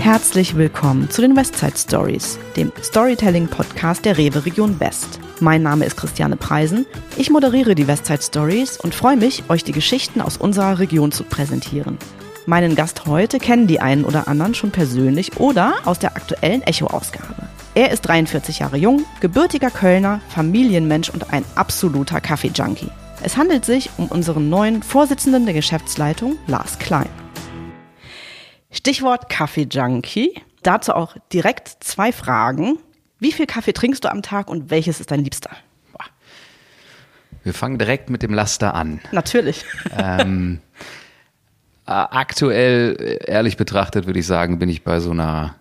Herzlich willkommen zu den Westside Stories, dem Storytelling-Podcast der Rewe Region West. Mein Name ist Christiane Preisen. Ich moderiere die Westside Stories und freue mich, euch die Geschichten aus unserer Region zu präsentieren. Meinen Gast heute kennen die einen oder anderen schon persönlich oder aus der aktuellen Echo-Ausgabe. Er ist 43 Jahre jung, gebürtiger Kölner, Familienmensch und ein absoluter Kaffee-Junkie. Es handelt sich um unseren neuen Vorsitzenden der Geschäftsleitung, Lars Klein. Stichwort Kaffee-Junkie. Dazu auch direkt zwei Fragen. Wie viel Kaffee trinkst du am Tag und welches ist dein Liebster? Wir fangen direkt mit dem Laster an. Natürlich. Ähm, äh, aktuell, äh, ehrlich betrachtet, würde ich sagen, bin ich bei so einer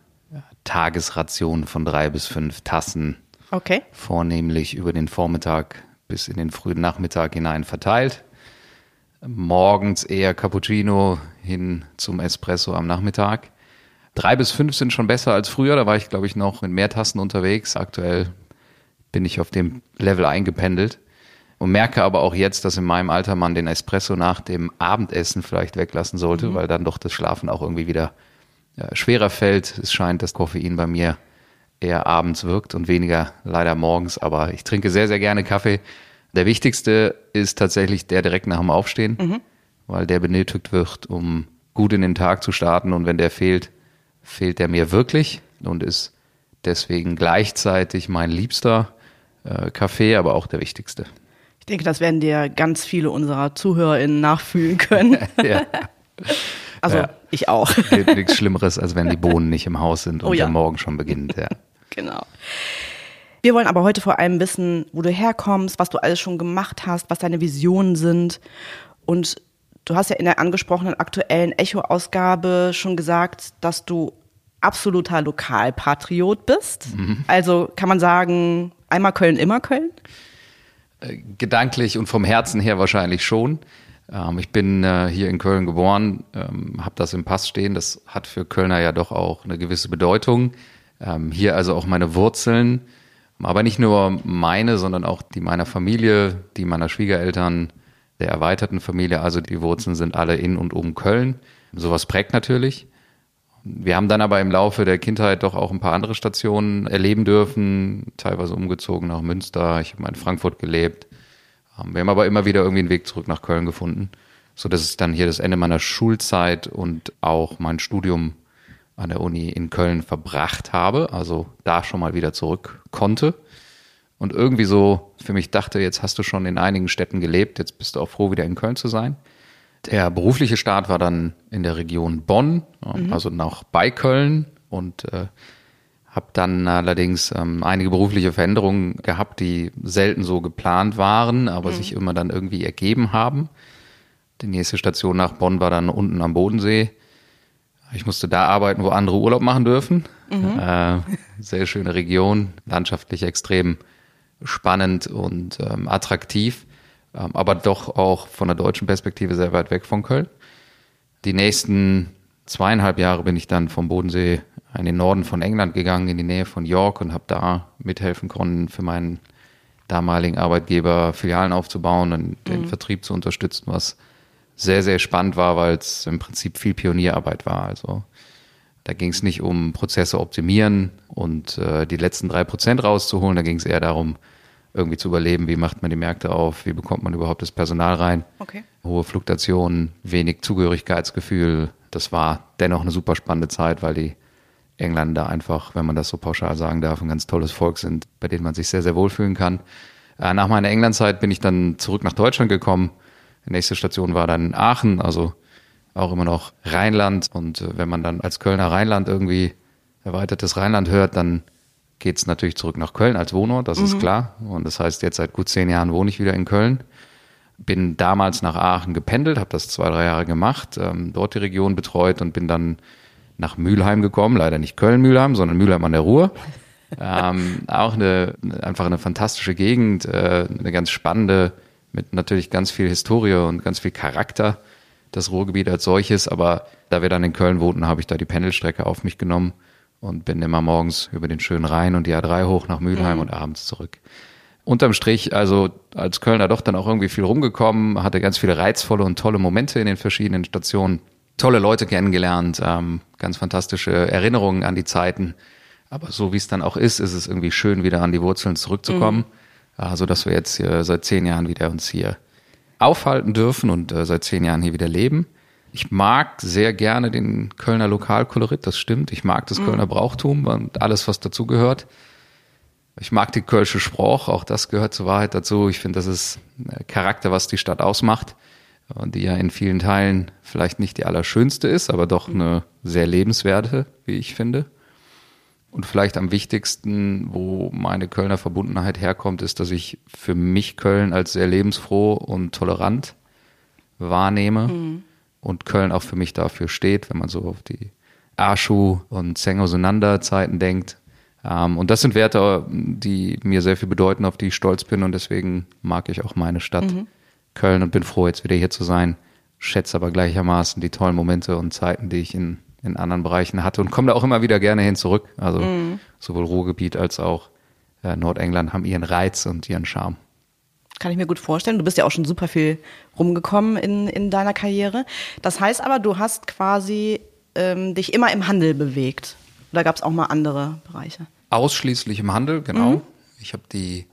Tagesration von drei bis fünf Tassen. Okay. Vornehmlich über den Vormittag bis in den frühen Nachmittag hinein verteilt. Morgens eher Cappuccino hin zum Espresso am Nachmittag. Drei bis fünf sind schon besser als früher. Da war ich, glaube ich, noch mit mehr Tassen unterwegs. Aktuell bin ich auf dem Level eingependelt und merke aber auch jetzt, dass in meinem Alter man den Espresso nach dem Abendessen vielleicht weglassen sollte, mhm. weil dann doch das Schlafen auch irgendwie wieder ja, schwerer fällt. Es scheint, dass Koffein bei mir eher abends wirkt und weniger leider morgens. Aber ich trinke sehr, sehr gerne Kaffee. Der wichtigste ist tatsächlich der direkt nach dem Aufstehen, mhm. Weil der benötigt wird, um gut in den Tag zu starten. Und wenn der fehlt, fehlt der mir wirklich und ist deswegen gleichzeitig mein liebster äh, Kaffee, aber auch der wichtigste. Ich denke, das werden dir ganz viele unserer ZuhörerInnen nachfühlen können. ja. Also ja. ich auch. Gibt nichts Schlimmeres, als wenn die Bohnen nicht im Haus sind und oh ja. der Morgen schon beginnt. Ja. Genau. Wir wollen aber heute vor allem wissen, wo du herkommst, was du alles schon gemacht hast, was deine Visionen sind. Und du hast ja in der angesprochenen aktuellen Echo-Ausgabe schon gesagt, dass du absoluter Lokalpatriot bist. Mhm. Also kann man sagen, einmal Köln, immer Köln? Äh, gedanklich und vom Herzen her wahrscheinlich schon. Ähm, ich bin äh, hier in Köln geboren, ähm, habe das im Pass stehen. Das hat für Kölner ja doch auch eine gewisse Bedeutung. Ähm, hier also auch meine Wurzeln. Aber nicht nur meine, sondern auch die meiner Familie, die meiner Schwiegereltern, der erweiterten Familie. Also die Wurzeln sind alle in und um Köln. Sowas prägt natürlich. Wir haben dann aber im Laufe der Kindheit doch auch ein paar andere Stationen erleben dürfen, teilweise umgezogen nach Münster. Ich habe mal in Frankfurt gelebt. Ähm, wir haben aber immer wieder irgendwie einen Weg zurück nach Köln gefunden, so dass es dann hier das Ende meiner Schulzeit und auch mein Studium an der Uni in Köln verbracht habe, also da schon mal wieder zurück konnte und irgendwie so für mich dachte, jetzt hast du schon in einigen Städten gelebt, jetzt bist du auch froh, wieder in Köln zu sein. Der berufliche Start war dann in der Region Bonn, mhm. also noch bei Köln und äh, habe dann allerdings ähm, einige berufliche Veränderungen gehabt, die selten so geplant waren, aber mhm. sich immer dann irgendwie ergeben haben. Die nächste Station nach Bonn war dann unten am Bodensee ich musste da arbeiten, wo andere Urlaub machen dürfen. Mhm. Äh, sehr schöne Region, landschaftlich extrem spannend und ähm, attraktiv, ähm, aber doch auch von der deutschen Perspektive sehr weit weg von Köln. Die nächsten zweieinhalb Jahre bin ich dann vom Bodensee in den Norden von England gegangen, in die Nähe von York und habe da mithelfen können, für meinen damaligen Arbeitgeber Filialen aufzubauen und den mhm. Vertrieb zu unterstützen, was sehr, sehr spannend war, weil es im Prinzip viel Pionierarbeit war. Also da ging es nicht um Prozesse optimieren und äh, die letzten drei Prozent rauszuholen. Da ging es eher darum, irgendwie zu überleben, wie macht man die Märkte auf, wie bekommt man überhaupt das Personal rein. Okay. Hohe Fluktuation, wenig Zugehörigkeitsgefühl. Das war dennoch eine super spannende Zeit, weil die Engländer einfach, wenn man das so pauschal sagen darf, ein ganz tolles Volk sind, bei denen man sich sehr, sehr wohlfühlen kann. Äh, nach meiner Englandzeit bin ich dann zurück nach Deutschland gekommen die nächste Station war dann Aachen, also auch immer noch Rheinland. Und äh, wenn man dann als Kölner Rheinland irgendwie erweitertes Rheinland hört, dann geht es natürlich zurück nach Köln als Wohnort, das mhm. ist klar. Und das heißt, jetzt seit gut zehn Jahren wohne ich wieder in Köln. Bin damals nach Aachen gependelt, habe das zwei, drei Jahre gemacht, ähm, dort die Region betreut und bin dann nach Mülheim gekommen. Leider nicht Köln-Mülheim, sondern Mülheim an der Ruhr. ähm, auch eine, einfach eine fantastische Gegend, äh, eine ganz spannende mit natürlich ganz viel Historie und ganz viel Charakter, das Ruhrgebiet als solches. Aber da wir dann in Köln wohnten, habe ich da die Pendelstrecke auf mich genommen und bin immer morgens über den schönen Rhein und die A3 hoch nach Mülheim mhm. und abends zurück. Unterm Strich, also als Kölner doch dann auch irgendwie viel rumgekommen, hatte ganz viele reizvolle und tolle Momente in den verschiedenen Stationen, tolle Leute kennengelernt, ähm, ganz fantastische Erinnerungen an die Zeiten. Aber so wie es dann auch ist, ist es irgendwie schön, wieder an die Wurzeln zurückzukommen. Mhm. Äh, so dass wir jetzt seit zehn Jahren wieder uns hier aufhalten dürfen und äh, seit zehn Jahren hier wieder leben. Ich mag sehr gerne den Kölner Lokalkolorit, das stimmt. Ich mag das mhm. Kölner Brauchtum und alles, was dazugehört. Ich mag die Kölsche Spruch, auch das gehört zur Wahrheit dazu. Ich finde, das ist Charakter, was die Stadt ausmacht und die ja in vielen Teilen vielleicht nicht die allerschönste ist, aber doch eine sehr lebenswerte, wie ich finde. Und vielleicht am wichtigsten, wo meine Kölner Verbundenheit herkommt, ist, dass ich für mich Köln als sehr lebensfroh und tolerant wahrnehme mhm. und Köln auch für mich dafür steht, wenn man so auf die Arschu und Zeng auseinander Zeiten denkt. Ähm, und das sind Werte, die mir sehr viel bedeuten, auf die ich stolz bin und deswegen mag ich auch meine Stadt. Mhm. Köln und bin froh, jetzt wieder hier zu sein. Schätze aber gleichermaßen die tollen Momente und Zeiten, die ich in, in anderen Bereichen hatte und komme da auch immer wieder gerne hin zurück. Also mhm. sowohl Ruhrgebiet als auch äh, Nordengland haben ihren Reiz und ihren Charme. Kann ich mir gut vorstellen. Du bist ja auch schon super viel rumgekommen in, in deiner Karriere. Das heißt aber, du hast quasi ähm, dich immer im Handel bewegt. Oder gab es auch mal andere Bereiche? Ausschließlich im Handel, genau. Mhm. Ich habe die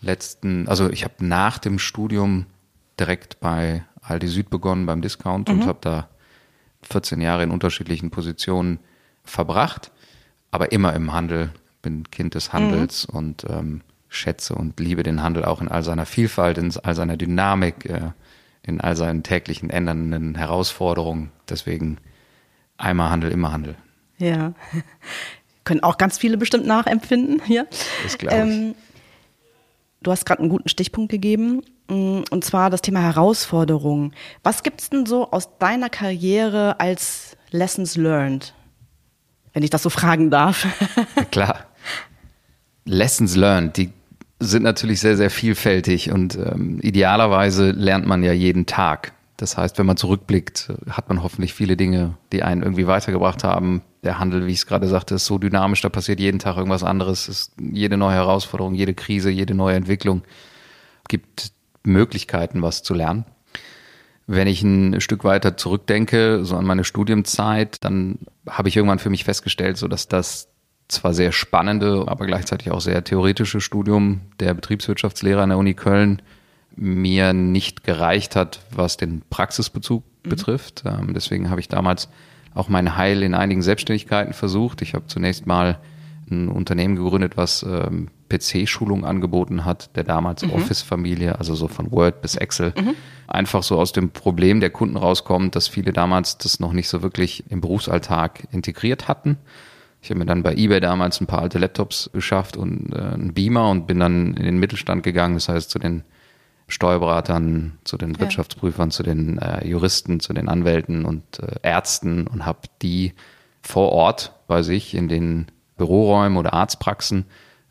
letzten, also ich habe nach dem Studium direkt bei Aldi Süd begonnen beim Discount mhm. und habe da 14 Jahre in unterschiedlichen Positionen verbracht, aber immer im Handel, bin Kind des Handels mhm. und ähm, schätze und liebe den Handel auch in all seiner Vielfalt, in all seiner Dynamik, äh, in all seinen täglichen ändernden Herausforderungen. Deswegen einmal Handel, immer Handel. Ja, können auch ganz viele bestimmt nachempfinden hier. Das glaube ich. Ähm, du hast gerade einen guten Stichpunkt gegeben. Mm, und zwar das Thema Herausforderungen. Was gibt es denn so aus deiner Karriere als Lessons learned? Wenn ich das so fragen darf. Klar. Lessons learned, die sind natürlich sehr, sehr vielfältig und ähm, idealerweise lernt man ja jeden Tag. Das heißt, wenn man zurückblickt, hat man hoffentlich viele Dinge, die einen irgendwie weitergebracht haben. Der Handel, wie ich es gerade sagte, ist so dynamisch, da passiert jeden Tag irgendwas anderes. Es ist jede neue Herausforderung, jede Krise, jede neue Entwicklung gibt Möglichkeiten, was zu lernen. Wenn ich ein Stück weiter zurückdenke, so an meine Studienzeit, dann habe ich irgendwann für mich festgestellt, so dass das zwar sehr spannende, aber gleichzeitig auch sehr theoretische Studium der Betriebswirtschaftslehre an der Uni Köln mir nicht gereicht hat, was den Praxisbezug mhm. betrifft. Ähm, deswegen habe ich damals auch mein Heil in einigen Selbstständigkeiten versucht. Ich habe zunächst mal ein Unternehmen gegründet, was ähm, PC-Schulung angeboten hat, der damals mhm. Office-Familie, also so von Word bis Excel, mhm. einfach so aus dem Problem der Kunden rauskommt, dass viele damals das noch nicht so wirklich im Berufsalltag integriert hatten. Ich habe mir dann bei eBay damals ein paar alte Laptops geschafft und äh, einen Beamer und bin dann in den Mittelstand gegangen, das heißt zu den Steuerberatern, zu den. Wirtschaftsprüfern, zu den äh, Juristen, zu den Anwälten und äh, Ärzten und habe die vor Ort bei sich in den Büroräumen oder Arztpraxen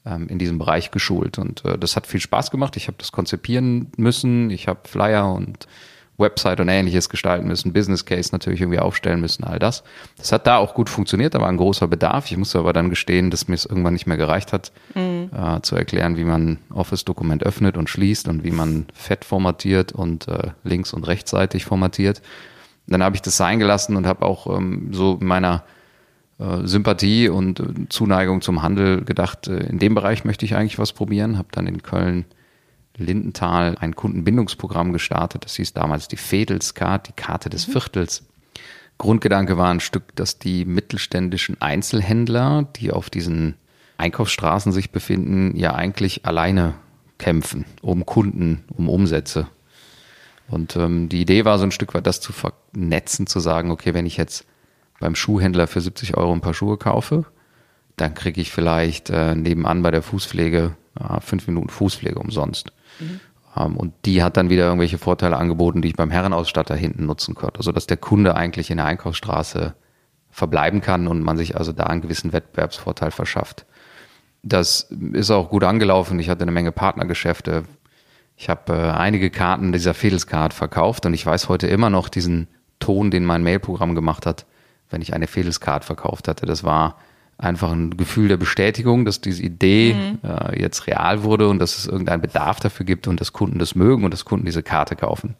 ähm, in diesem Bereich geschult. Und äh, das hat viel Spaß gemacht. Ich habe das konzipieren müssen. Ich habe Flyer und Website und ähnliches gestalten müssen, Business Case natürlich irgendwie aufstellen müssen, all das. Das hat da auch gut funktioniert, da war ein großer Bedarf. Ich musste aber dann gestehen, dass mir es irgendwann nicht mehr gereicht hat, mhm. äh, zu erklären, wie man Office-Dokument öffnet und schließt und wie man fett formatiert und äh, links- und rechtsseitig formatiert. Dann habe ich das sein gelassen und habe auch ähm, so in meiner äh, Sympathie und äh, Zuneigung zum Handel gedacht, äh, in dem Bereich möchte ich eigentlich was probieren. Habe dann in Köln Lindenthal ein Kundenbindungsprogramm gestartet. Das hieß damals die Fedelscard, die Karte des mhm. Viertels. Grundgedanke war ein Stück, dass die mittelständischen Einzelhändler, die auf diesen Einkaufsstraßen sich befinden, ja eigentlich alleine kämpfen um Kunden, um Umsätze. Und ähm, die Idee war so ein Stück weit, das zu vernetzen, zu sagen, okay, wenn ich jetzt beim Schuhhändler für 70 Euro ein paar Schuhe kaufe, dann kriege ich vielleicht äh, nebenan bei der Fußpflege äh, fünf Minuten Fußpflege umsonst. Mhm. Und die hat dann wieder irgendwelche Vorteile angeboten, die ich beim Herrenausstatter hinten nutzen könnte. Also dass der Kunde eigentlich in der Einkaufsstraße verbleiben kann und man sich also da einen gewissen Wettbewerbsvorteil verschafft. Das ist auch gut angelaufen. Ich hatte eine Menge Partnergeschäfte. Ich habe äh, einige Karten dieser Fedelscard verkauft und ich weiß heute immer noch diesen Ton, den mein Mailprogramm gemacht hat wenn ich eine Fedelscard verkauft hatte. Das war einfach ein Gefühl der Bestätigung, dass diese Idee mhm. äh, jetzt real wurde und dass es irgendeinen Bedarf dafür gibt und dass Kunden das mögen und dass Kunden diese Karte kaufen.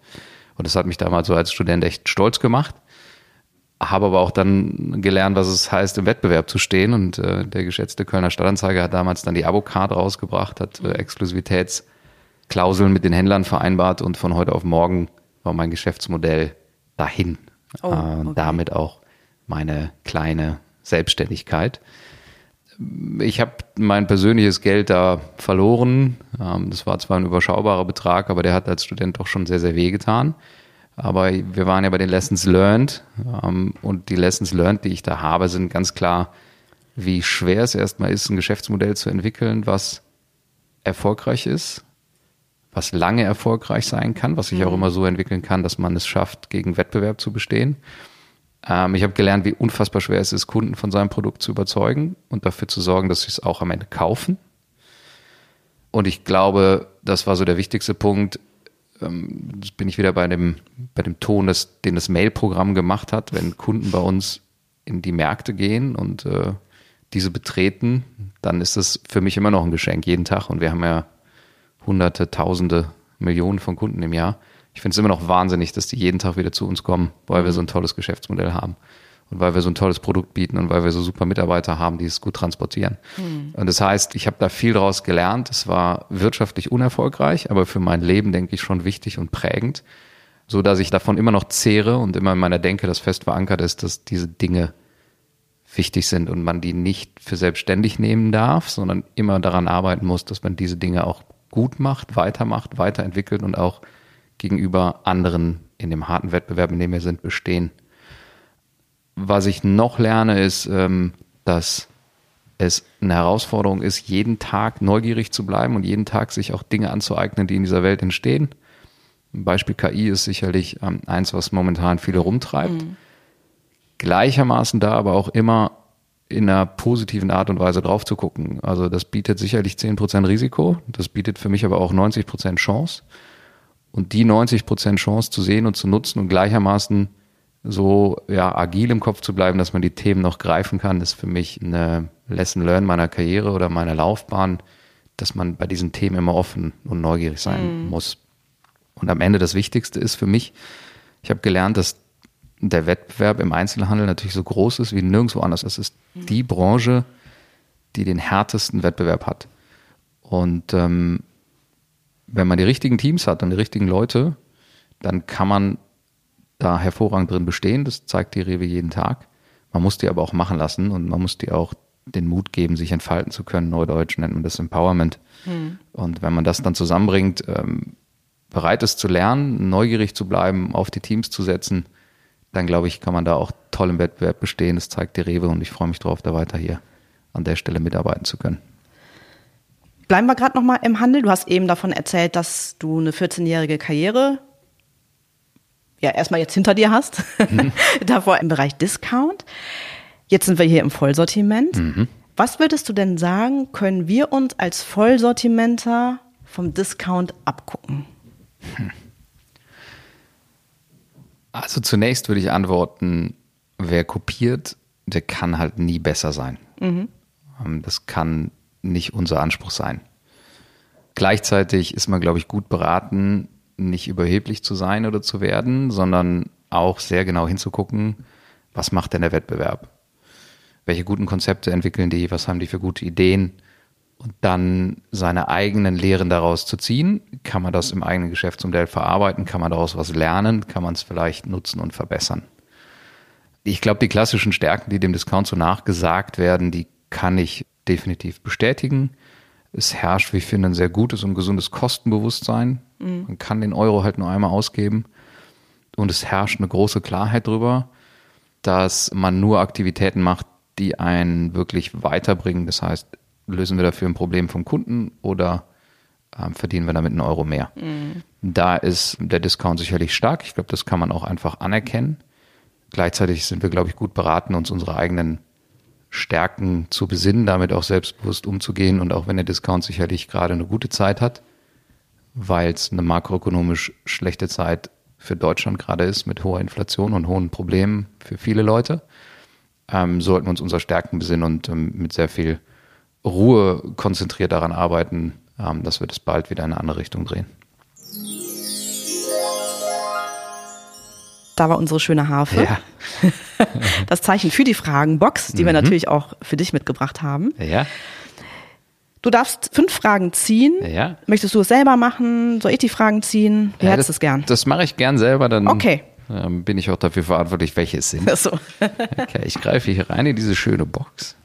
Und das hat mich damals so als Student echt stolz gemacht. habe aber auch dann gelernt, was es heißt, im Wettbewerb zu stehen. Und äh, der geschätzte Kölner Stadtanzeiger hat damals dann die Abo-Card rausgebracht, hat äh, Exklusivitätsklauseln mit den Händlern vereinbart und von heute auf morgen war mein Geschäftsmodell dahin. Oh, äh, okay. damit auch meine kleine Selbstständigkeit. Ich habe mein persönliches Geld da verloren. Ähm, das war zwar ein überschaubarer Betrag, aber der hat als Student doch schon sehr, sehr wehgetan. Aber wir waren ja bei den Lessons Learned. Ähm, und die Lessons Learned, die ich da habe, sind ganz klar, wie schwer es erstmal ist, ein Geschäftsmodell zu entwickeln, was erfolgreich ist, was lange erfolgreich sein kann, was sich auch mhm. immer so entwickeln kann, dass man es schafft, gegen Wettbewerb zu bestehen. Ähm, ich habe gelernt, wie unfassbar schwer es ist, Kunden von seinem Produkt zu überzeugen und dafür zu sorgen, dass sie es auch am Ende kaufen. Und ich glaube, das war so der wichtigste Punkt, ähm, das bin ich wieder bei dem, bei dem Ton, das, den das Mail-Programm gemacht hat, wenn Kunden bei uns in die Märkte gehen und äh, diese betreten, dann ist das für mich immer noch ein Geschenk jeden Tag. Und wir haben ja hunderte, tausende, Millionen von Kunden im Jahr. Ich finde es immer noch wahnsinnig, dass die jeden Tag wieder zu uns kommen, weil wir so ein tolles Geschäftsmodell haben und weil wir so ein tolles Produkt bieten und weil wir so super Mitarbeiter haben, die es gut transportieren. Mhm. Und das heißt, ich habe da viel daraus gelernt. Es war wirtschaftlich unerfolgreich, aber für mein Leben denke ich schon wichtig und prägend, so dass ich davon immer noch zehre und immer in meiner Denke das fest verankert ist, dass diese Dinge wichtig sind und man die nicht für selbstständig nehmen darf, sondern immer daran arbeiten muss, dass man diese Dinge auch gut macht, weitermacht, weiterentwickelt und auch gegenüber anderen in dem harten Wettbewerb, in dem wir sind, bestehen was ich noch lerne, ist, ähm, dass es eine Herausforderung ist, jeden Tag neugierig zu bleiben und jeden Tag sich auch Dinge anzueignen, die in dieser Welt entstehen. Ein Beispiel KI ist sicherlich ähm, eins, was momentan viele rumtreibt. Mhm. Gleichermaßen da aber auch immer in einer positiven Art und Weise drauf zu gucken. Also das bietet sicherlich 10% Risiko, das bietet für mich aber auch 90% Chance. Und die 90% Chance zu sehen und zu nutzen und gleichermaßen so ja, agil im Kopf zu bleiben, dass man die Themen noch greifen kann, ist für mich eine Lesson Learn meiner Karriere oder meiner Laufbahn, dass man bei diesen Themen immer offen und neugierig sein mhm. muss. Und am Ende das Wichtigste ist für mich, ich habe gelernt, dass der Wettbewerb im Einzelhandel natürlich so groß ist wie nirgendwo anders. Es ist mhm. die Branche, die den härtesten Wettbewerb hat. Und ähm, wenn man die richtigen Teams hat und die richtigen Leute, dann kann man da hervorragend drin bestehen. Das zeigt die Rewe jeden Tag. Man muss die aber auch machen lassen und man muss die auch den Mut geben, sich entfalten zu können. Neudeutsch nennt man das Empowerment. Hm. Und wenn man das dann zusammenbringt, ähm, bereit ist zu lernen, neugierig zu bleiben, auf die Teams zu setzen, dann glaube ich, kann man da auch toll im Wettbewerb bestehen. Das zeigt die Rewe und ich freue mich darauf, da weiter hier an der Stelle mitarbeiten zu können. Bleiben wir gerade nochmal im Handel. Du hast eben davon erzählt, dass du eine 14-jährige Karriere ja erstmal jetzt hinter dir hast, mhm. davor im Bereich Discount. Jetzt sind wir hier im Vollsortiment. Mhm. Was würdest du denn sagen, können wir uns als Vollsortimenter vom Discount abgucken? Hm. Also zunächst würde ich antworten, wer kopiert, der kann halt nie besser sein. Mhm. Ähm, das kann nicht unser Anspruch sein. Gleichzeitig ist man, glaube ich, gut beraten, nicht überheblich zu sein oder zu werden, sondern auch sehr genau hinzugucken, was macht denn der Wettbewerb? Welche guten Konzepte entwickeln die? Was haben die für gute Ideen? Und dann seine eigenen Lehren daraus zu ziehen. Kann man das im eigenen Geschäftsmodell verarbeiten? Kann man daraus was lernen? Kann man es vielleicht nutzen und verbessern? Ich glaube, die klassischen Stärken, die dem Discount so nachgesagt werden, die kann ich definitiv bestätigen. Es herrscht, wie ich finde, ein sehr gutes und gesundes Kostenbewusstsein. Mhm. Man kann den Euro halt nur einmal ausgeben. Und es herrscht eine große Klarheit darüber, dass man nur Aktivitäten macht, die einen wirklich weiterbringen. Das heißt, lösen wir dafür ein Problem vom Kunden oder äh, verdienen wir damit einen Euro mehr. Mhm. Da ist der Discount sicherlich stark. Ich glaube, das kann man auch einfach anerkennen. Gleichzeitig sind wir, glaube ich, gut beraten, uns unsere eigenen Stärken zu besinnen, damit auch selbstbewusst umzugehen. Und auch wenn der Discount sicherlich gerade eine gute Zeit hat, weil es eine makroökonomisch schlechte Zeit für Deutschland gerade ist, mit hoher Inflation und hohen Problemen für viele Leute, ähm, sollten wir uns unserer Stärken besinnen und ähm, mit sehr viel Ruhe konzentriert daran arbeiten, ähm, dass wir das bald wieder in eine andere Richtung drehen. Da war unsere schöne Harfe. Ja. Das Zeichen für die Fragenbox, die wir natürlich auch für dich mitgebracht haben. Ja. Du darfst fünf Fragen ziehen. Ja. Möchtest du es selber machen? Soll ich die Fragen ziehen? Wie ja, hättest du das, es gern? Das mache ich gern selber, dann Okay. ähm, bin ich auch dafür verantwortlich, welche es sind. So. Okay, ich greife hier rein in diese schöne Box.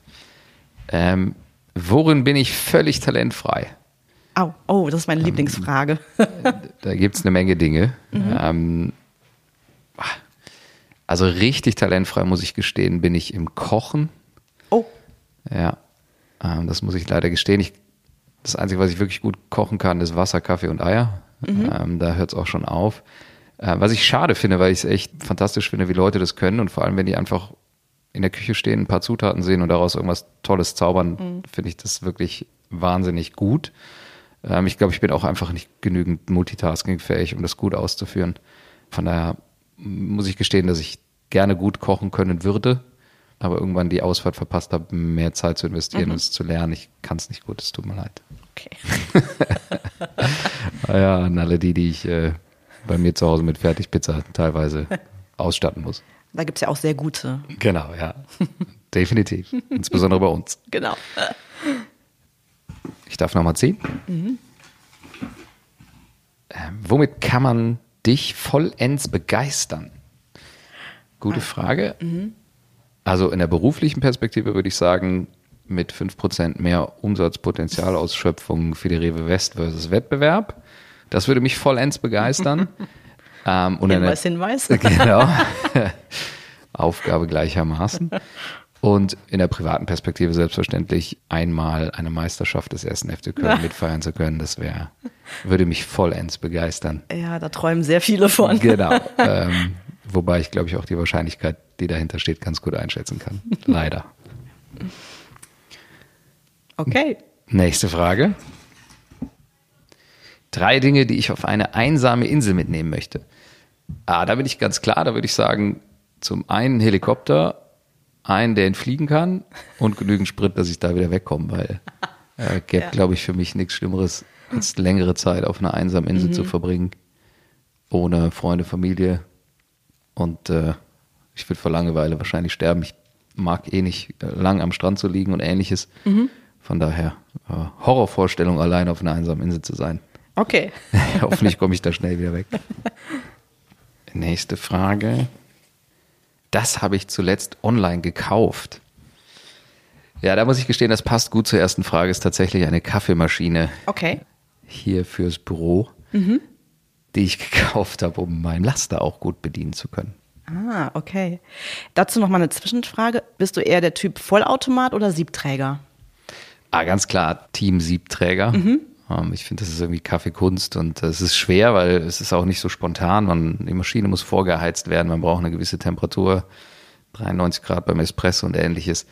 Ähm, worin bin ich völlig talentfrei? Au, oh, das ist Ähm, meine Lieblingsfrage. Da gibt es eine Menge Dinge. Ähm, also richtig talentfrei, muss ich gestehen, bin ich im Kochen. Oh, Ja, ähm, das muss ich leider gestehen. Ich, das Einzige, was ich wirklich gut kochen kann, ist Wasser, Kaffee und Eier. Ähm, da hört es auch schon auf. Äh, was ich schade finde, weil ich es echt fantastisch finde, wie Leute das können und vor allem, wenn die einfach in der Küche stehen, ein paar Zutaten sehen und daraus irgendwas Tolles zaubern, finde ich das wirklich wahnsinnig gut. Ähm, ich glaube, ich bin auch einfach nicht genügend multitaskingfähig, um das gut auszuführen. Von daher muss ich gestehen, dass ich gerne gut kochen können würde, aber irgendwann die Ausfahrt verpasst habe, mehr Zeit zu investieren und es zu lernen. Ich kann es nicht gut, es tut mir leid. okay. Ah Ja, an alle die, die ich äh, bei mir zu Hause mit Fertigpizza teilweise ausstatten muss. Da gibt's ja auch sehr gute. Genau, ja. Definitiv. Insbesondere bei uns. Genau. Ich darf nochmal ziehen. Ähm, womit kann man dich vollends begeistern? Gute Frage. Also in der beruflichen Perspektive würde ich sagen, mit 5% mehr Umsatzpotenzialausschöpfung für die Rewe West versus Wettbewerb. Das würde mich vollends begeistern. ähm, und in der- Hinweis, Hinweis. Genau. Aufgabe gleichermaßen. Und in der privaten Perspektive selbstverständlich einmal eine Meisterschaft des ersten FC Köln mitfeiern zu können, das wäre, würde mich vollends begeistern. Ja, da träumen sehr viele von. Genau. ähm, wobei ich, glaube ich, auch die Wahrscheinlichkeit, die dahinter steht, ganz gut einschätzen kann. Leider. Okay. Nächste Frage. Drei Dinge, die ich auf eine einsame Insel mitnehmen möchte. Ah, da bin ich ganz klar, da würde ich sagen, zum einen Helikopter, einen, der ihn fliegen kann und genügend Sprit, dass ich da wieder wegkomme, weil äh, gäbe, Ja. glaube ich, für mich nichts Schlimmeres, als längere Zeit auf einer einsamen Insel zu verbringen, ohne Freunde, Familie und äh, ich würde vor Langeweile wahrscheinlich sterben. Ich mag eh nicht äh, lang am Strand zu liegen und ähnliches. Von daher äh, Horrorvorstellung, allein auf einer einsamen Insel zu sein. Okay. Hoffentlich komme ich da schnell wieder weg. Nächste Frage. Das habe ich zuletzt online gekauft. Ja, da muss ich gestehen, das passt gut zur ersten Frage. Ist tatsächlich eine Kaffeemaschine Okay. hier fürs Büro, die ich gekauft habe, um meinen Laster auch gut bedienen zu können. Ah, okay. Dazu noch mal eine Zwischenfrage. Bist du eher der Typ Vollautomat oder Siebträger? Ah, ganz klar, Team Siebträger. Ähm, ich finde, das ist irgendwie Kaffeekunst und es ist schwer, weil es ist auch nicht so spontan. Man, die Maschine muss vorgeheizt werden, man braucht eine gewisse Temperatur, 93 Grad beim Espresso und ähnliches.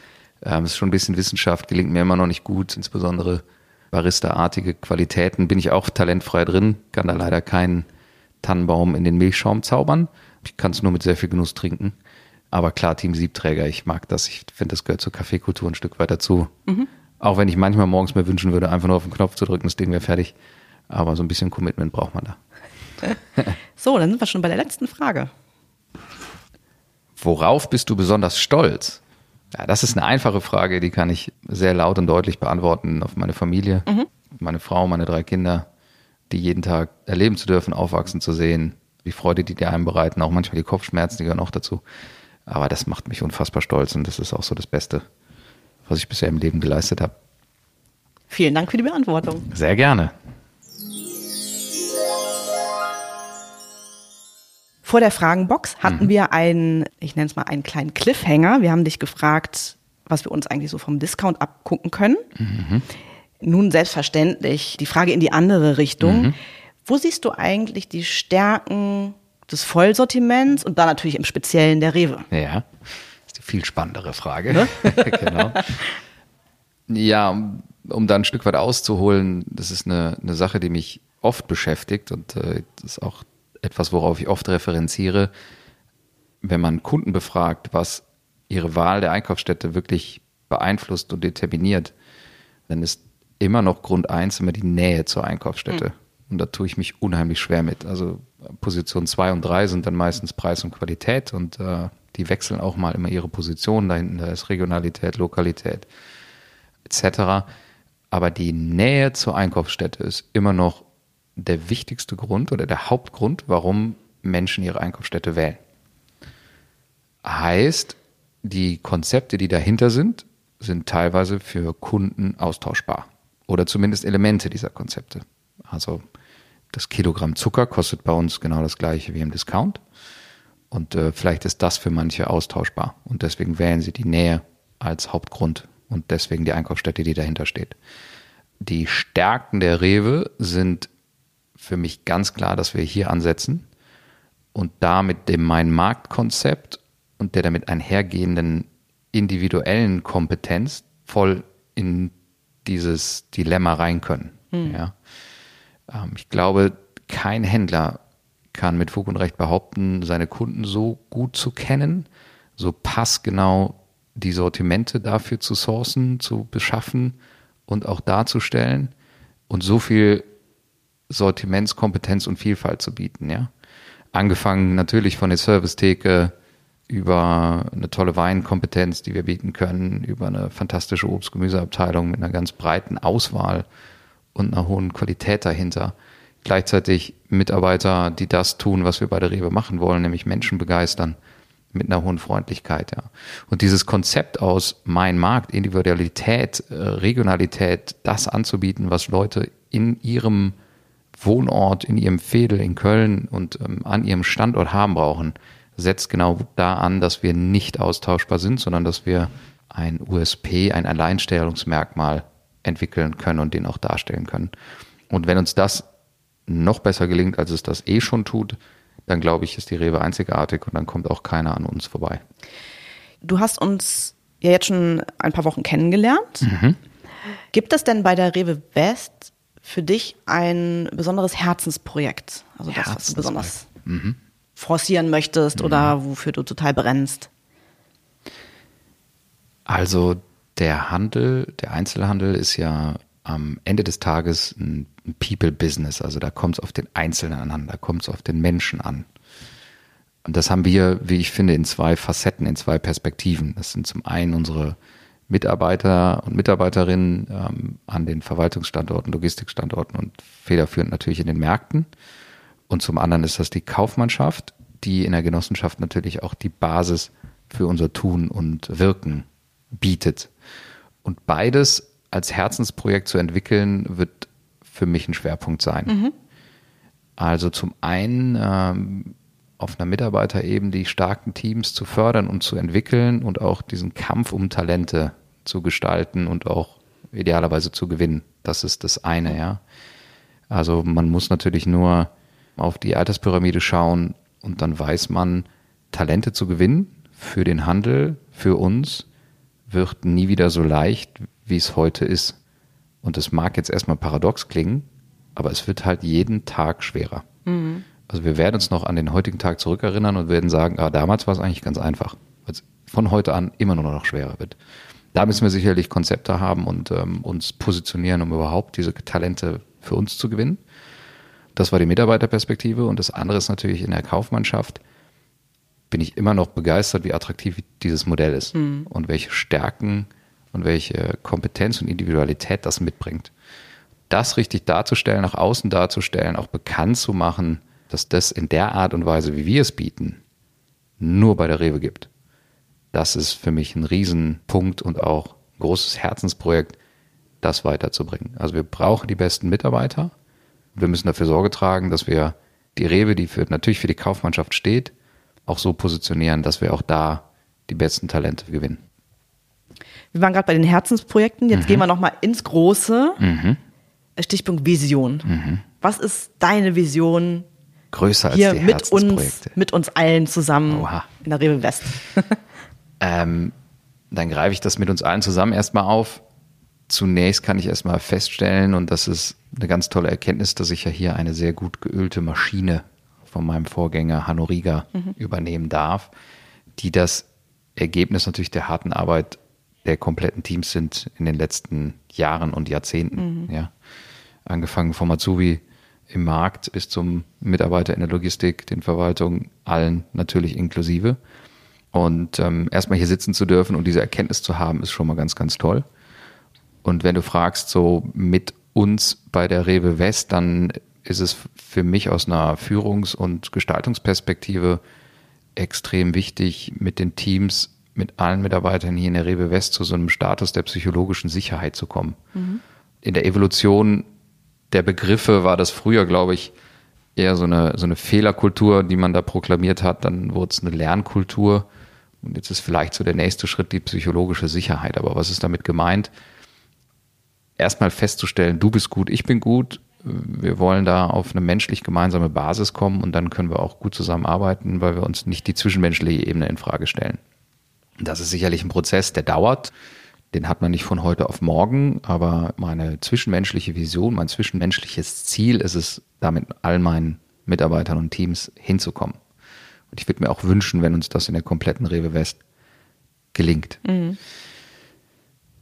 Ähm, es ist schon ein bisschen Wissenschaft, gelingt mir immer noch nicht gut, insbesondere Barista-artige Qualitäten bin ich auch talentfrei drin, kann da leider keinen Tannenbaum in den Milchschaum zaubern. Ich kann es nur mit sehr viel Genuss trinken. Aber klar, Team Siebträger, ich mag das. Ich finde, das gehört zur Kaffeekultur ein Stück weit dazu. Auch wenn ich manchmal morgens mir wünschen würde, einfach nur auf den Knopf zu drücken, das Ding wäre fertig. Aber so ein bisschen Commitment braucht man da. So, dann sind wir schon bei der letzten Frage. Worauf bist du besonders stolz? Ja, das ist eine einfache Frage, die kann ich sehr laut und deutlich beantworten auf meine Familie, meine Frau, meine drei Kinder, die jeden Tag erleben zu dürfen, aufwachsen zu sehen, die Freude, die die einem bereiten, auch manchmal die Kopfschmerzen, die gehören auch dazu. Aber das macht mich unfassbar stolz und das ist auch so das Beste, was ich bisher im Leben geleistet habe. Vielen Dank für die Beantwortung. Sehr gerne. Vor der Fragenbox hatten wir einen, ich nenne es mal einen kleinen Cliffhanger. Wir haben dich gefragt, was wir uns eigentlich so vom Discount abgucken können. Nun selbstverständlich die Frage in die andere Richtung. Wo siehst du eigentlich die Stärken des Vollsortiments und da natürlich im Speziellen der Rewe? Ja, ist die viel spannendere Frage. genau. Ja, um, um da ein Stück weit auszuholen, das ist eine, eine Sache, die mich oft beschäftigt und äh, das ist auch etwas, worauf ich oft referenziere. Wenn man Kunden befragt, was ihre Wahl der Einkaufsstätte wirklich beeinflusst und determiniert, dann ist immer noch Grund eins immer die Nähe zur Einkaufsstätte. Und da tue ich mich unheimlich schwer mit. Also Position zwei und drei sind dann meistens Preis und Qualität und äh, die wechseln auch mal immer ihre Position. Da hinten da ist Regionalität, Lokalität etc. Aber die Nähe zur Einkaufsstätte ist immer noch der wichtigste Grund oder der Hauptgrund, warum Menschen ihre Einkaufsstätte wählen. Heißt, die Konzepte, die dahinter sind, sind teilweise für Kunden austauschbar. Oder zumindest Elemente dieser Konzepte. Also das Kilogramm Zucker kostet bei uns genau das gleiche wie im Discount. Und äh, vielleicht ist das für manche austauschbar. Und deswegen wählen sie die Nähe als Hauptgrund und deswegen die Einkaufsstätte, die dahinter steht. Die Stärken der Rewe sind für mich ganz klar, dass wir hier ansetzen und da mit dem Mein-Markt-Konzept und der damit einhergehenden individuellen Kompetenz voll in dieses Dilemma rein können. Mhm. Ja. Ähm, ich glaube, kein Händler kann mit Fug und Recht behaupten, seine Kunden so gut zu kennen, so passgenau die Sortimente dafür zu sourcen, zu beschaffen und auch darzustellen und so viel Sortimentskompetenz und Vielfalt zu bieten, ja. Angefangen natürlich von der Servicetheke über eine tolle Weinkompetenz, die wir bieten können, über eine fantastische Obst-Gemüseabteilung mit einer ganz breiten Auswahl und einer hohen Qualität dahinter. Gleichzeitig Mitarbeiter, die das tun, was wir bei der Rewe machen wollen, nämlich Menschen begeistern mit einer hohen Freundlichkeit, ja. Und dieses Konzept aus mein Markt, Individualität, äh, Regionalität, das anzubieten, was Leute in ihrem Wohnort, in ihrem Fädel in Köln und ähm, an ihrem Standort haben brauchen, setzt genau da an, dass wir nicht austauschbar sind, sondern dass wir ein USP, ein Alleinstellungsmerkmal entwickeln können und den auch darstellen können. Und wenn uns das noch besser gelingt, als es das eh schon tut, dann glaube ich, ist die Rewe einzigartig und dann kommt auch keiner an uns vorbei. Du hast uns ja jetzt schon ein paar Wochen kennengelernt. Mhm. Gibt es denn bei der Rewe West für dich ein besonderes Herzensprojekt? Also das, was du besonders mhm. Forcieren möchtest mhm. oder wofür du total brennst? Also der Handel, der Einzelhandel ist ja am Ende des Tages ein People-Business. Also da kommt es auf den Einzelnen an, da kommt es auf den Menschen an. Und das haben wir, wie ich finde, in zwei Facetten, in zwei Perspektiven. Das sind zum einen unsere Mitarbeiter und Mitarbeiterinnen ähm, an den Verwaltungsstandorten, Logistikstandorten und federführend natürlich in den Märkten. Und zum anderen ist das die Kaufmannschaft, die in der Genossenschaft natürlich auch die Basis für unser Tun und Wirken bietet. Und beides als Herzensprojekt zu entwickeln, wird für mich ein Schwerpunkt sein. Mhm. Also zum einen ähm, auf einer Mitarbeiterebene die starken Teams zu fördern und zu entwickeln und auch diesen Kampf um Talente zu gestalten und auch idealerweise zu gewinnen. Das ist das eine, ja. Also man muss natürlich nur auf die Alterspyramide schauen und dann weiß man, Talente zu gewinnen für den Handel, für uns, wird nie wieder so leicht, wie es heute ist. Und es mag jetzt erstmal paradox klingen, aber es wird halt jeden Tag schwerer. Mhm. Also wir werden uns noch an den heutigen Tag zurückerinnern und werden sagen, ah, damals war es eigentlich ganz einfach, weil es von heute an immer nur noch schwerer wird. Da müssen wir sicherlich Konzepte haben und ähm, uns positionieren, um überhaupt diese Talente für uns zu gewinnen. Das war die Mitarbeiterperspektive und das andere ist natürlich in der Kaufmannschaft bin ich immer noch begeistert, wie attraktiv dieses Modell ist mhm. und welche Stärken und welche Kompetenz und Individualität das mitbringt. Das richtig darzustellen, nach außen darzustellen, auch bekannt zu machen, dass das in der Art und Weise, wie wir es bieten, nur bei der Rewe gibt. Das ist für mich ein Riesenpunkt und auch ein großes Herzensprojekt, das weiterzubringen. Also wir brauchen die besten Mitarbeiter. Wir müssen dafür Sorge tragen, dass wir die Rewe, die für, natürlich für die Kaufmannschaft steht, auch so positionieren, dass wir auch da die besten Talente gewinnen. Wir waren gerade bei den Herzensprojekten. Jetzt mhm. gehen wir nochmal ins Große. Mhm. Stichpunkt Vision. Mhm. Was ist deine Vision? Größer als hier die mit uns, mit uns allen zusammen Oha. in der Rewe West. ähm, dann greife ich das mit uns allen zusammen erstmal auf. Zunächst kann ich erstmal feststellen, und das ist eine ganz tolle Erkenntnis, dass ich ja hier eine sehr gut geölte Maschine von meinem Vorgänger Hanno Rieger mhm. übernehmen darf, die das Ergebnis natürlich der harten Arbeit der kompletten Teams sind in den letzten Jahren und Jahrzehnten. Mhm. Ja. Angefangen vom Azubi im Markt bis zum Mitarbeiter in der Logistik, den Verwaltungen, allen natürlich inklusive. Und ähm, erstmal hier sitzen zu dürfen und diese Erkenntnis zu haben, ist schon mal ganz, ganz toll. Und wenn du fragst, so mit uns bei der Rewe West, dann ist es für mich aus einer Führungs- und Gestaltungsperspektive extrem wichtig, mit den Teams, mit allen Mitarbeitern hier in der Rewe West zu so einem Status der psychologischen Sicherheit zu kommen. Mhm. In der Evolution der Begriffe war das früher, glaube ich, eher so eine, so eine Fehlerkultur, die man da proklamiert hat. Dann wurde es eine Lernkultur. Und jetzt ist vielleicht so der nächste Schritt die psychologische Sicherheit. Aber was ist damit gemeint? Erstmal festzustellen, du bist gut, ich bin gut. Wir wollen da auf eine menschlich gemeinsame Basis kommen und dann können wir auch gut zusammenarbeiten, weil wir uns nicht die zwischenmenschliche Ebene in Frage stellen. Das ist sicherlich ein Prozess, der dauert. Den hat man nicht von heute auf morgen, aber meine zwischenmenschliche Vision, mein zwischenmenschliches Ziel ist es, da mit all meinen Mitarbeitern und Teams hinzukommen. Und ich würde mir auch wünschen, wenn uns das in der kompletten Rewe West gelingt. Mhm.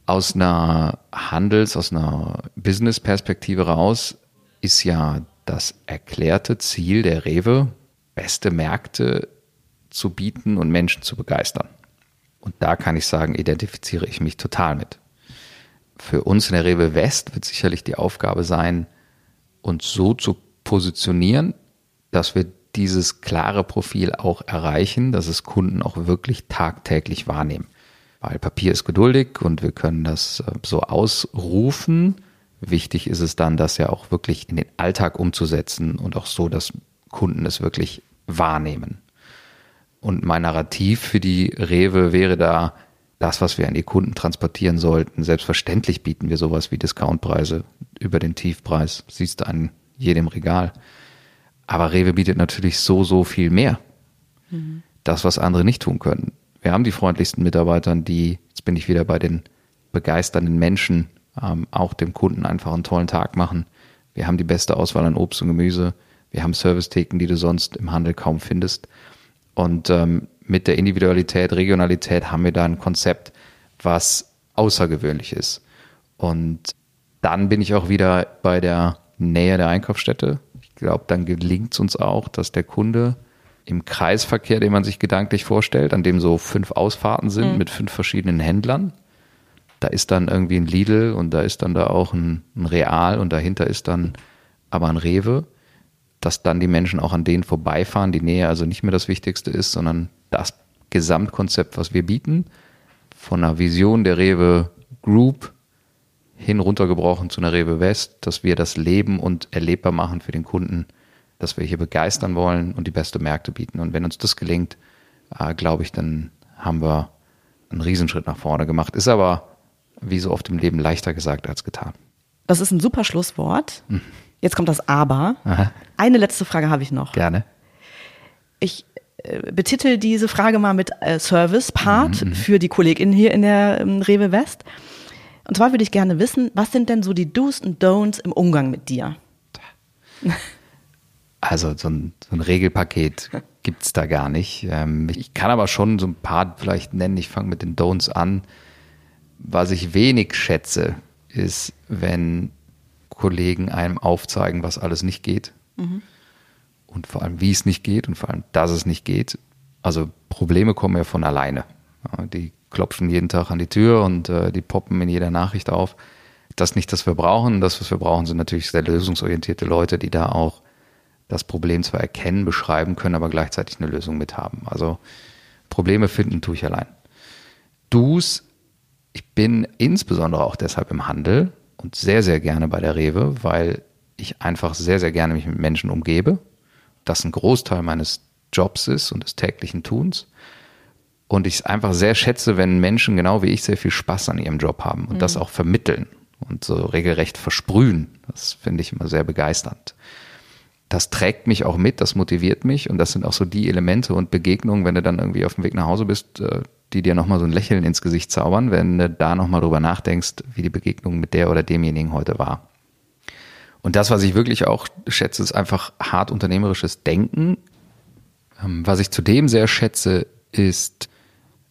Aus einer Handels-, aus einer Business-Perspektive raus ist ja das erklärte Ziel der Rewe, beste Märkte zu bieten und Menschen zu begeistern. Und da kann ich sagen, identifiziere ich mich total mit. Für uns in der Rewe West wird sicherlich die Aufgabe sein, uns so zu positionieren, dass wir dieses klare Profil auch erreichen, dass es Kunden auch wirklich tagtäglich wahrnehmen. Weil Papier ist geduldig und wir können das äh, so ausrufen. Wichtig ist es dann, das ja auch wirklich in den Alltag umzusetzen und auch so, dass Kunden es wirklich wahrnehmen. Und mein Narrativ für die Rewe wäre da, das, was wir an die Kunden transportieren sollten. Selbstverständlich bieten wir sowas wie Discountpreise über den Tiefpreis. Siehst du an jedem Regal. Aber Rewe bietet natürlich so, so viel mehr. Mhm. Das, was andere nicht tun können. Wir haben die freundlichsten Mitarbeiter, die, jetzt bin ich wieder bei den begeisternden Menschen, ähm, auch dem Kunden einfach einen tollen Tag machen. Wir haben die beste Auswahl an Obst und Gemüse. Wir haben Servicetheken, die du sonst im Handel kaum findest. Und ähm, mit der Individualität, Regionalität haben wir da ein Konzept, was außergewöhnlich ist. Und dann bin ich auch wieder bei der Nähe der Einkaufsstätte. Ich glaube, dann gelingt es uns auch, dass der Kunde im Kreisverkehr, den man sich gedanklich vorstellt, an dem so fünf Ausfahrten sind mhm. mit fünf verschiedenen Händlern, da ist dann irgendwie ein Lidl und da ist dann da auch ein, ein Real und dahinter ist dann aber ein Rewe dass dann die Menschen auch an denen vorbeifahren, die Nähe also nicht mehr das Wichtigste ist, sondern das Gesamtkonzept, was wir bieten, von einer Vision der Rewe Group hin runtergebrochen zu einer Rewe West, dass wir das Leben und erlebbar machen für den Kunden, dass wir hier begeistern wollen und die beste Märkte bieten. Und wenn uns das gelingt, äh, glaube ich, dann haben wir einen Riesenschritt nach vorne gemacht. Ist aber, wie so oft im Leben, leichter gesagt als getan. Das ist ein super Schlusswort. Mhm. Jetzt kommt das Aber. Aha. Eine letzte Frage habe ich noch. Gerne. Ich äh, betitel diese Frage mal mit äh, Service-Part mhm. für die KollegInnen hier in der ähm, Rewe West. Und zwar würde ich gerne wissen, was sind denn so die Do's und Don'ts im Umgang mit dir? Also so ein, so ein Regelpaket gibt es da gar nicht. Ähm, ich kann aber schon so ein paar vielleicht nennen. Ich fange mit den Don'ts an. Was ich wenig schätze, ist, wenn Kollegen einem aufzeigen, was alles nicht geht. Mhm. Und vor allem, wie es nicht geht und vor allem, dass es nicht geht. Also Probleme kommen ja von alleine. Die klopfen jeden Tag an die Tür und äh, die poppen in jeder Nachricht auf. Das nicht, das wir brauchen. Das, was wir brauchen, sind natürlich sehr lösungsorientierte Leute, die da auch das Problem zwar erkennen, beschreiben können, aber gleichzeitig eine Lösung mit haben. Also Probleme finden tue ich allein. Dus, ich bin insbesondere auch deshalb im Handel, und sehr, sehr gerne bei der Rewe, weil ich einfach sehr, sehr gerne mich mit Menschen umgebe. Das ein Großteil meines Jobs ist und des täglichen Tuns. Und ich es einfach sehr schätze, wenn Menschen genau wie ich sehr viel Spaß an ihrem Job haben und mhm. das auch vermitteln und so regelrecht versprühen. Das finde ich immer sehr begeisternd. Das trägt mich auch mit, das motiviert mich und das sind auch so die Elemente und Begegnungen, wenn du dann irgendwie auf dem Weg nach Hause bist, äh, die dir nochmal so ein Lächeln ins Gesicht zaubern, wenn du da nochmal drüber nachdenkst, wie die Begegnung mit der oder demjenigen heute war. Und das, was ich wirklich auch schätze, ist einfach hart unternehmerisches Denken. Ähm, was ich zudem sehr schätze, ist,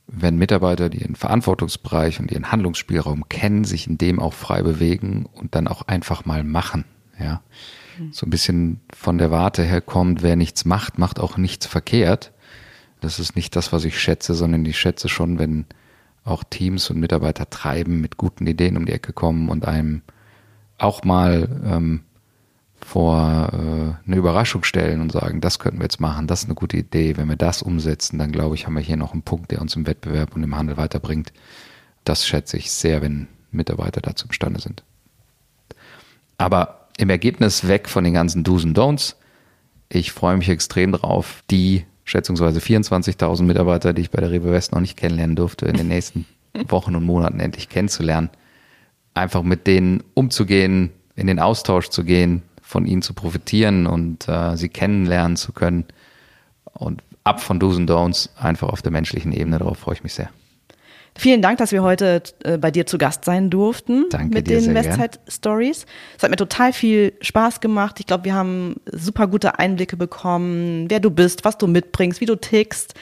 wenn Mitarbeiter, die ihren Verantwortungsbereich und ihren Handlungsspielraum kennen, sich in dem auch frei bewegen und dann auch einfach mal machen. Ja. So ein bisschen von der Warte her kommt, wer nichts macht, macht auch nichts verkehrt. Das ist nicht das, was ich schätze, sondern ich schätze schon, wenn auch Teams und Mitarbeiter treiben, mit guten Ideen um die Ecke kommen und einem auch mal ähm, vor äh, eine Überraschung stellen und sagen, das könnten wir jetzt machen, das ist eine gute Idee. Wenn wir das umsetzen, dann glaube ich, haben wir hier noch einen Punkt, der uns im Wettbewerb und im Handel weiterbringt. Das schätze ich sehr, wenn Mitarbeiter dazu imstande sind. Aber im Ergebnis weg von den ganzen Do's und Don'ts. Ich freue mich extrem drauf, die schätzungsweise 24.000 Mitarbeiter, die ich bei der Rewe West noch nicht kennenlernen durfte, in den nächsten Wochen und Monaten endlich kennenzulernen. Einfach mit denen umzugehen, in den Austausch zu gehen, von ihnen zu profitieren und äh, sie kennenlernen zu können. Und ab von Do's und Don'ts, einfach auf der menschlichen Ebene, darauf freue ich mich sehr. Vielen Dank, dass wir heute äh, bei dir zu Gast sein durften Danke mit dir den Westside Stories. Es hat mir total viel Spaß gemacht. Ich glaube, wir haben super gute Einblicke bekommen, wer du bist, was du mitbringst, wie du tickst.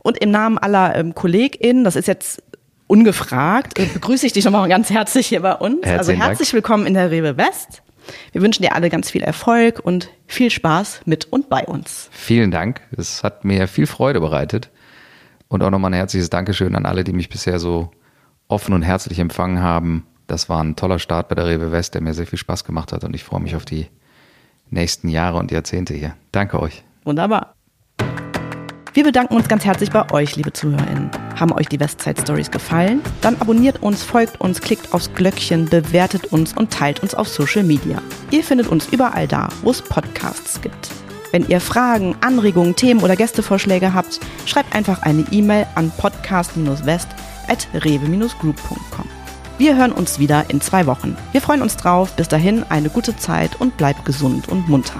Und im Namen aller ähm, KollegInnen, das ist jetzt ungefragt, äh, begrüße ich dich nochmal ganz herzlich hier bei uns. Herzlichen also herzlich willkommen in der Rewe West. Wir wünschen dir alle ganz viel Erfolg und viel Spaß mit und bei uns. Vielen Dank. Es hat mir viel Freude bereitet. Und auch nochmal ein herzliches Dankeschön an alle, die mich bisher so offen und herzlich empfangen haben. Das war ein toller Start bei der Rewe West, der mir sehr viel Spaß gemacht hat und ich freue mich auf die nächsten Jahre und Jahrzehnte hier. Danke euch. Wunderbar. Wir bedanken uns ganz herzlich bei euch, liebe ZuhörerInnen. Haben euch die Westside Stories gefallen? Dann abonniert uns, folgt uns, klickt aufs Glöckchen, bewertet uns und teilt uns auf Social Media. Ihr findet uns überall da, wo es Podcasts gibt. Wenn ihr Fragen, Anregungen, Themen oder Gästevorschläge habt, schreibt einfach eine E-Mail an podcast-west.rewe-group.com. Wir hören uns wieder in zwei Wochen. Wir freuen uns drauf. Bis dahin eine gute Zeit und bleibt gesund und munter.